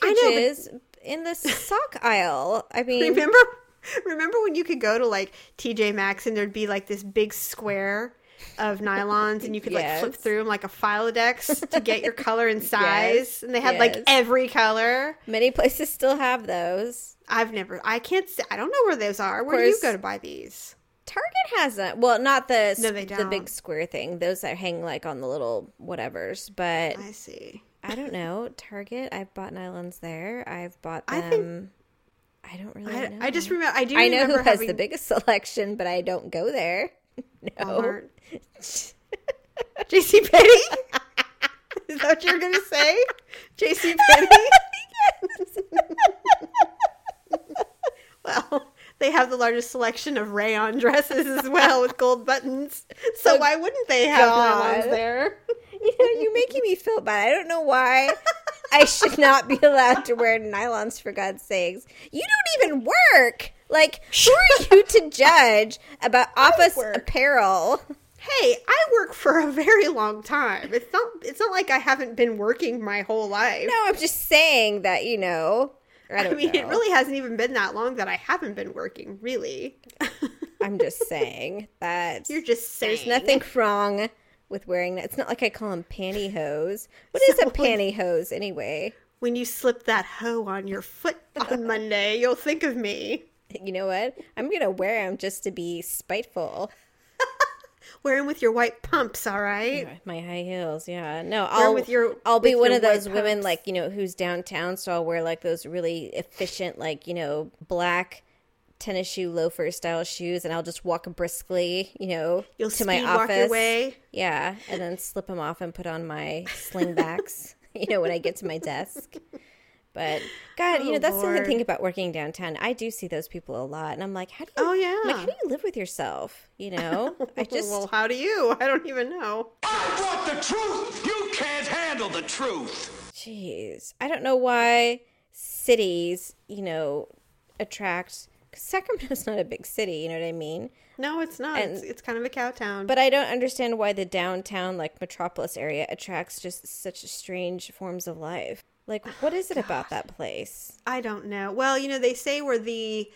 but- packages in the sock aisle? I mean, Remember? Remember when you could go to like TJ Maxx and there'd be like this big square of nylons and you could like flip through them like a Philodex to get your color and size Yes, and they had like every color. many places still have those. I've never. I can't. Say, I don't know where those are. Where do you go to buy these? Target has them. Well, not the No, they don't. the big square thing. Those that hang like on the little whatevers. But I see. I don't know. Target. I've bought nylons there. I've bought them. I think- I don't really I, know. I just remember. I do. I know who has having the biggest selection, but I don't go there. No. JC Penney. Is that what you're gonna say? JC Penney. well, they have the largest selection of rayon dresses as well with gold buttons. So Oh, why wouldn't they have God. nylons there? You know, you're making me feel bad. I don't know why I should not be allowed to wear nylons for God's sakes. You don't even work. Like, who are you to judge about office apparel? Hey, I work for a very long time. It's not. It's not like I haven't been working my whole life. No, I'm just saying that, you know. I I mean, know. it really hasn't even been that long that I haven't been working. Really, I'm just saying that you're just saying. there's nothing wrong with wearing that. It's not like I call them pantyhose. What is So a pantyhose anyway? when you slip that hoe on your foot on Monday, you'll think of me. You know what? I'm going to wear them just to be spiteful. Wearing with your white pumps, all right? My high heels, yeah. No, I'll with your- I'll be one of those women pumps. like you know who's downtown, so I'll wear like those really efficient, like you know, black tennis shoe loafer style shoes, and I'll just walk briskly, you know, You'll to my speed walk office. your way. Yeah, and then slip them off and put on my slingbacks, you know, when I get to my desk. But God, you Oh, know, that's the Lord. other thing about working downtown. I do see those people a lot, and I'm like, how do you? Oh, yeah. I'm like, how do you live with yourself? You know, I just well, how do you? I don't even know. I want the truth. You can't handle the truth. Jeez, I don't know why cities, you know, attract. Sacramento's not a big city, you know what I mean? No, it's not. And- it's, it's kind of a cow town. But I don't understand why the downtown, like metropolis area, attracts just such strange forms of life. Like, what is it about that place? I don't know. Well, you know, they say we're the,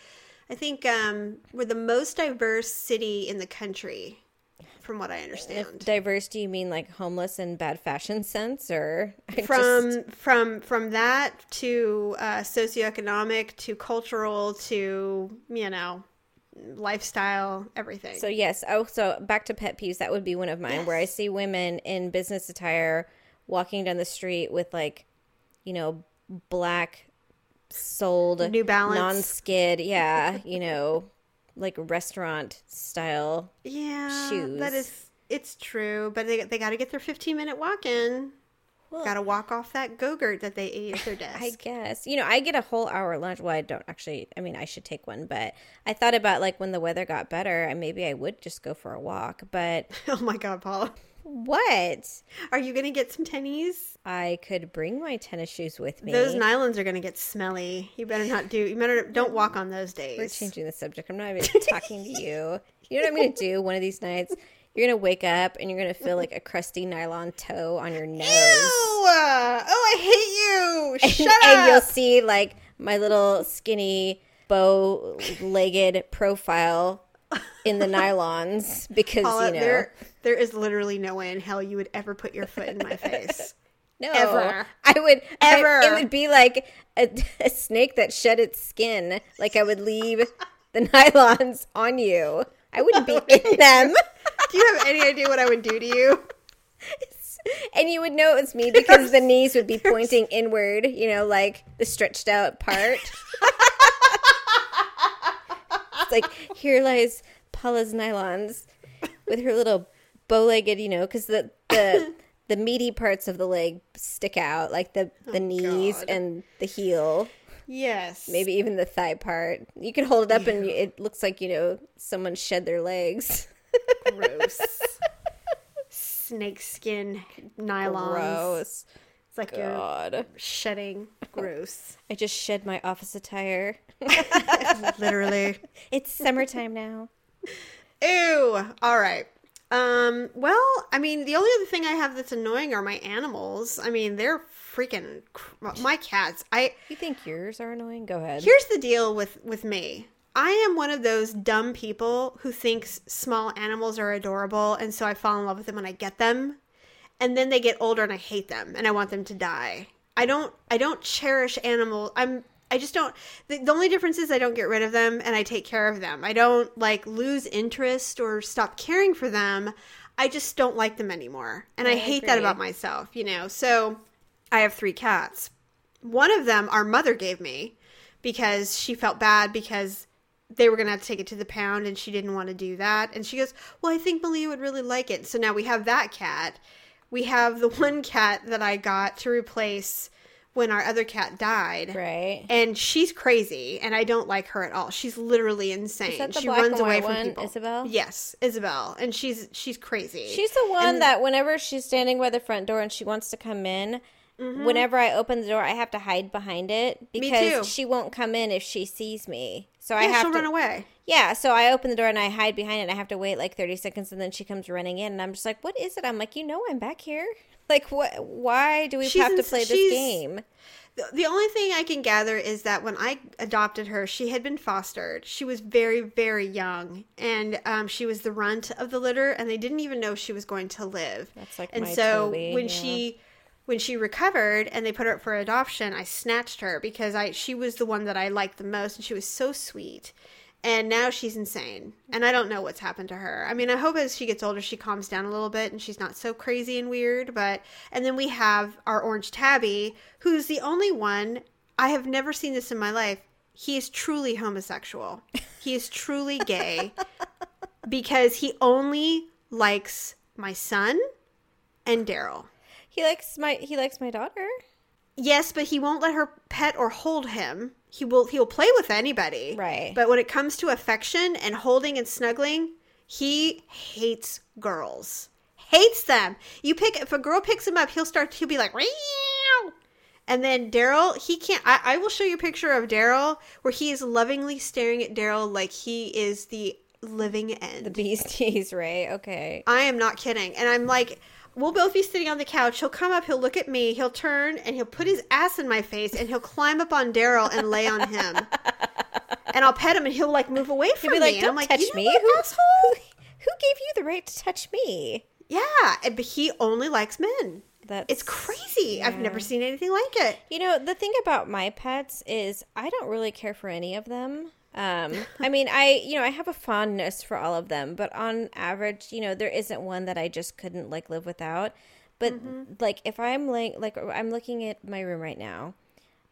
I think um, we're the most diverse city in the country, from what I understand. Diverse? Do you mean like homeless and bad fashion sense, or I from just- from from that to uh, socioeconomic to cultural to you know lifestyle everything. So yes. Oh, so back to pet peeves. That would be one of mine, where I see women in business attire walking down the street with like, you know, black soled New Balance. non-skid, yeah, you know, like restaurant style. Yeah, shoes. that is it's true, but they they got to get their 15 minute walk in. got to walk off that go-gurt that they ate at their desk. I guess. You know, I get a whole hour lunch. Well, I don't actually. I mean, I should take one, but I thought about like when the weather got better, and maybe I would just go for a walk. But oh my god, Paula. What? Are you going to get some tennies? I could bring my tennis shoes with me. Those nylons are going to get smelly. You better not do. You better don't walk on those days. We're changing the subject. I'm not even talking to you. You know what I'm going to do one of these nights? You're going to wake up and you're going to feel like a crusty nylon toe on your nose. Ew! Oh, I hate you. Shut and up. you'll see like my little skinny bow legged profile in the nylons because Paula, you know there, is literally no way in hell you would ever put your foot in my face. no ever. I would I- Ever. it would be like a, a snake that shed its skin. Like I would leave the nylons on you. I wouldn't be in them. Do you have any idea what I would do to you? And you would know it was me because the knees would be pointing inward, you know, like the stretched out part. it's like, here lies Paula's nylons with her little bow legged, you know, because the, the, the meaty parts of the leg stick out, like the, oh, the knees God. and the heel, Yes. maybe even the thigh part. You can hold it up and it looks like, you know, someone shed their legs. gross. Snake skin nylons. Gross. It's like you're God. shedding. Gross. I just shed my office attire. Literally. It's summertime now. Ew. All right. Um, well, I mean, the only other thing I have that's annoying are my animals. I mean, they're freaking cr- my cats. I You think yours are annoying? Go ahead. Here's the deal with with me. I am one of those dumb people who thinks small animals are adorable and so I fall in love with them when I get them. And then they get older and I hate them and I want them to die. I don't I don't cherish animals. I'm I just don't the, the only difference is I don't get rid of them and I take care of them. I don't like lose interest or stop caring for them. I just don't like them anymore. And I, I hate that about myself, you know. So I have 3 cats. One of them our mother gave me because she felt bad because they were going to have to take it to the pound and she didn't want to do that. And she goes, Well, I think Malia would really like it. So now we have that cat. We have the one cat that I got to replace when our other cat died. Right. And she's crazy and I don't like her at all. She's literally insane. she runs away from one, people. Isabel? Yes, Isabel. And she's she's crazy. She's the one And- that whenever she's standing by the front door and she wants to come in, mm-hmm. whenever I open the door, I have to hide behind it because she won't come in if she sees me. So I have she'll to run away. Yeah, so I open the door and I hide behind it and I have to wait like 30 seconds and then she comes running in and I'm just like, "What is it?" I'm like, "You know I'm back here." Like what why do we She's have to ins- play this game? The- The only thing I can gather is that when I adopted her, she had been fostered. She was very, very young, and um, she was the runt of the litter, and they didn't even know she was going to live. That's like and so Toby, when yeah. she when she recovered and they put her up for adoption, I snatched her because I she was the one that I liked the most, and she was so sweet. And now she's insane, and I don't know what's happened to her. I mean, I hope as she gets older, she calms down a little bit and she's not so crazy and weird. But and then we have our orange tabby, who's the only one I have never seen this in my life. He is truly homosexual. He is truly gay because he only likes my son and Daryl. He likes my he likes my daughter. Yes, but he won't let her pet or hold him. He will he'll play with anybody. Right. But when it comes to affection and holding and snuggling, he hates girls. Hates them. You pick if a girl picks him up, he'll start he'll be like Meow. And then Daryl, he can't I, I will show you a picture of Daryl where he is lovingly staring at Daryl like he is the living end. The beasties, right? Okay. I am not kidding. And I'm like, we'll both be sitting on the couch. He'll come up, he'll look at me, he'll turn, and he'll put his ass in my face, and he'll climb up on Daryl and lay on him. and I'll pet him, and he'll like move away from He'll be me. like, "Don't I'm like, touch "You know me." what, Who, asshole? who who gave you the right to touch me? Yeah, and- but he only likes men. That's It's crazy. I've never seen anything like it. You know, the thing about my pets is I don't really care for any of them. Um, I mean, I you know I have a fondness for all of them, but on average, you know, there isn't one that I just couldn't like live without. But like if I'm like like I'm looking at my room right now,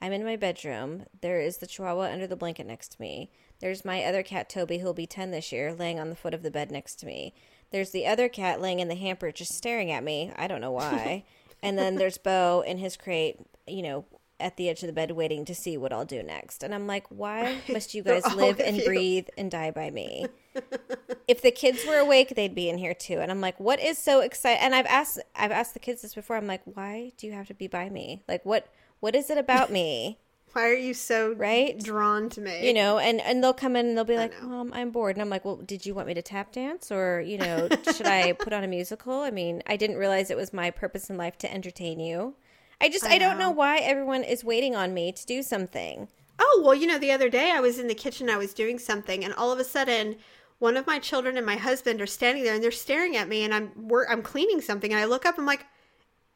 I'm in my bedroom. There is the Chihuahua under the blanket next to me. There's my other cat, Toby, who'll be 10 this year, laying on the foot of the bed next to me. There's the other cat laying in the hamper just staring at me. I don't know why. and then there's Bo in his crate, you know, at the edge of the bed waiting to see what I'll do next. And I'm like, why must you guys live and you. breathe and die by me? if the kids were awake, they'd be in here too. And I'm like, what is so exciting? And I've asked, I've asked the kids this before. I'm like, why do you have to be by me? Like, what, what is it about me? Why are you so Right? drawn to me? You know, and and they'll come in and they'll be like, "Mom, I'm bored," and I'm like, "Well, did you want me to tap dance, or you know, should I put on a musical?" I mean, I didn't realize it was my purpose in life to entertain you. I just, I, I don't know know. why everyone is waiting on me to do something. Oh, well, you know, the other day I was in the kitchen, I was doing something, and all of a sudden, one of my children and my husband are standing there and they're staring at me, and I'm we're, I'm cleaning something, and I look up, I'm like,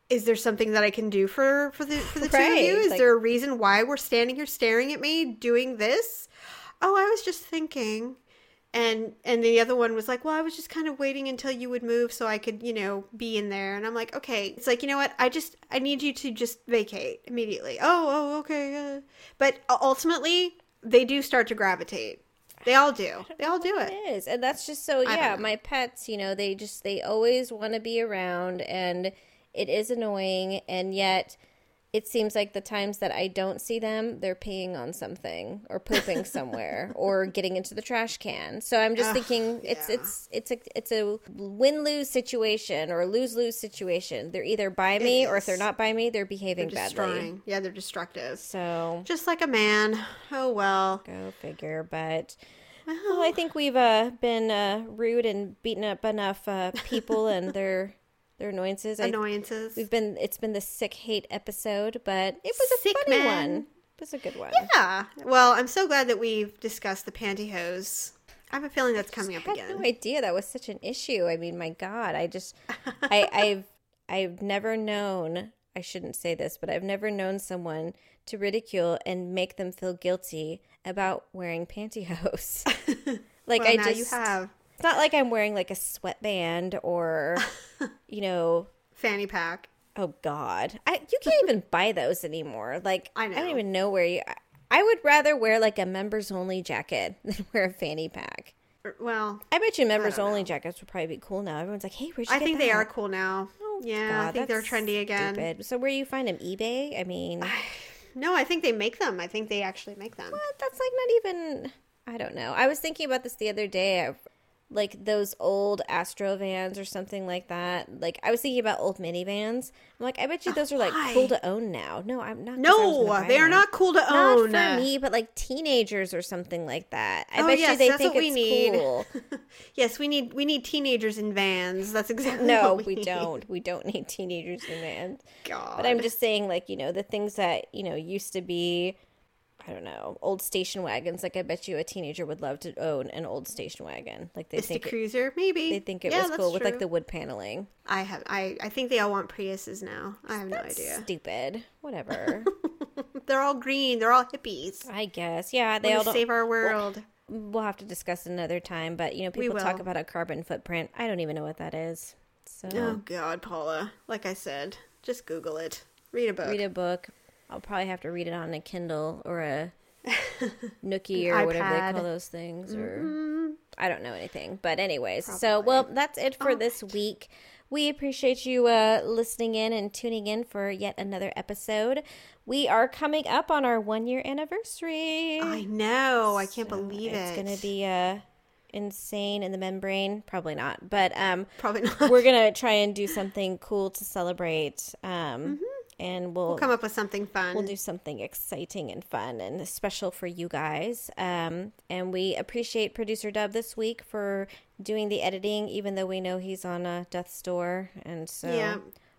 is there something that I can do for for the for the two of you? Is like- there a reason why we're standing here staring at me doing this? Oh, I was just thinking. And and the other one was like, "Well, I was just kind of waiting until you would move so I could, you know, be in there." And I'm like, "Okay." It's like, "You know what? I just I need you to just vacate immediately." Oh, oh, okay. Uh. But ultimately, they do start to gravitate. They all do. They all do it. It is, and that's just so. Yeah, my pets, you know, they just they always want to be around, and it is annoying, and yet. It seems like the times that I don't see them, they're peeing on something or pooping somewhere or getting into the trash can. So I'm just Ugh, thinking it's yeah. it's it's a it's a win lose situation or lose lose situation. They're either by me or if they're not by me, they're behaving They're badly. Yeah, they're destructive. So Just like a man. Oh well. Go figure. But well, I think we've uh, been uh, rude and beaten up enough uh, people and their their annoyances. I- Annoyances. we've been it's been the sick hate episode, but it was a Sick funny man. one. It was a good one. Yeah. Well, I'm so glad that we've discussed the pantyhose. I have a feeling that's coming up I had again. no idea that was such an issue. I mean, my God, I just I, I've I've never known. I shouldn't say this, but I've never known someone to ridicule and make them feel guilty about wearing pantyhose. like well, I just you have It's not like I'm wearing like a sweatband or, you know, fanny pack. oh God, I you can't even buy those anymore. Like I I don't even know where you. I, would rather wear like a members only jacket than wear a fanny pack. Er, well, I bet you members only know. jackets would probably be cool now. Everyone's like, hey, where'd you I think they are cool now. Oh, yeah, I think they're trendy again. stupid. So where do you find them? eBay? I mean, No, I think they make them. I think they actually make them. what? That's like not even. I don't know. I was thinking about this the other day. I, like those old Astro vans or something like that. Like I was thinking about old minivans. I'm like, I bet you those are like why? cool to own now. No, I'm not. 'cause I was No, they are one. not cool to Not own. for me, but like teenagers or something like that. I Oh, bet yes, you they that's think what we it's need. cool. Yes, we need we need teenagers in vans. That's exactly No, what we need. don't. We don't need teenagers in vans. God. But I'm just saying, like, you know, the things that, you know, used to be, I don't know, old station wagons. Like, I bet you a teenager would love to own an old station wagon. Like, they Vista think it, Cruiser, maybe. they think it Yeah, was that's cool with like the wood paneling. I have I I think they all want Priuses now. I have no idea. stupid. Whatever. They're all green. They're all hippies. I guess. Yeah, they all want to don't. save our world. we'll have to discuss another time. But you know, people talk about a carbon footprint. I don't even know what that is. So Oh God, Paula. Like I said, just Google it. Read a book. read a book. I'll probably have to read it on a Kindle or a Nookie or whatever they call those things, or Mm-hmm. I don't know anything. But anyways, so well, that's it for this week. We appreciate you uh, listening in and tuning in for yet another episode. We are coming up on our one year anniversary. I know. I can't So believe it. it's gonna be uh insane in the membrane probably not but um Probably not. we're gonna try and do something cool to celebrate um and we'll, Mm-hmm. come up with something fun. we'll do something exciting and fun and special for you guys um and we appreciate producer dub this week for doing the editing even though we know he's on a death's door and so Yeah.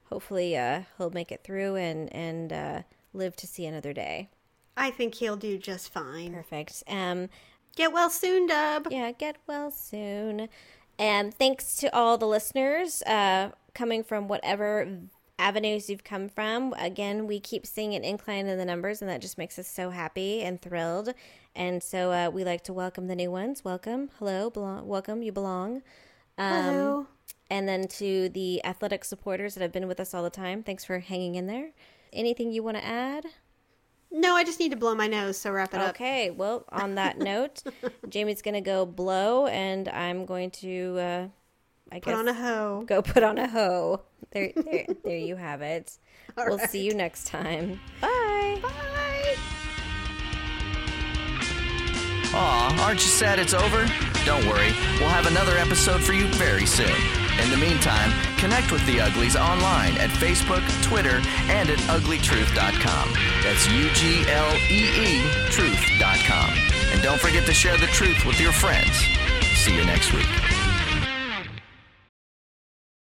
hopefully uh he'll make it through and and uh live to see another day I think he'll do just fine. perfect um Get well soon, Dub. Yeah, get well soon. And thanks to all the listeners uh, coming from whatever avenues you've come from. Again, we keep seeing an incline in the numbers, and that just makes us so happy and thrilled. And so uh, we like to welcome the new ones. Welcome. Hello. Belong- welcome. You belong. Um, Hello. And then to the athletic supporters that have been with us all the time. Thanks for hanging in there. Anything you want to add? No, I just need to blow my nose, so wrap it up. Okay, well, on that note, Jamie's gonna go blow, and I'm going to, uh, I Put guess, on a hoe. go put on a hoe. There, there, there you have it. All we'll right. see you next time. Bye. Bye. Aw, aren't you sad it's over? Don't worry, we'll have another episode for you very soon. In the meantime, connect with the Uglies online at Facebook, Twitter, and at ugleetruth.com. That's U G L E E truth.com. And don't forget to share the truth with your friends. See you next week.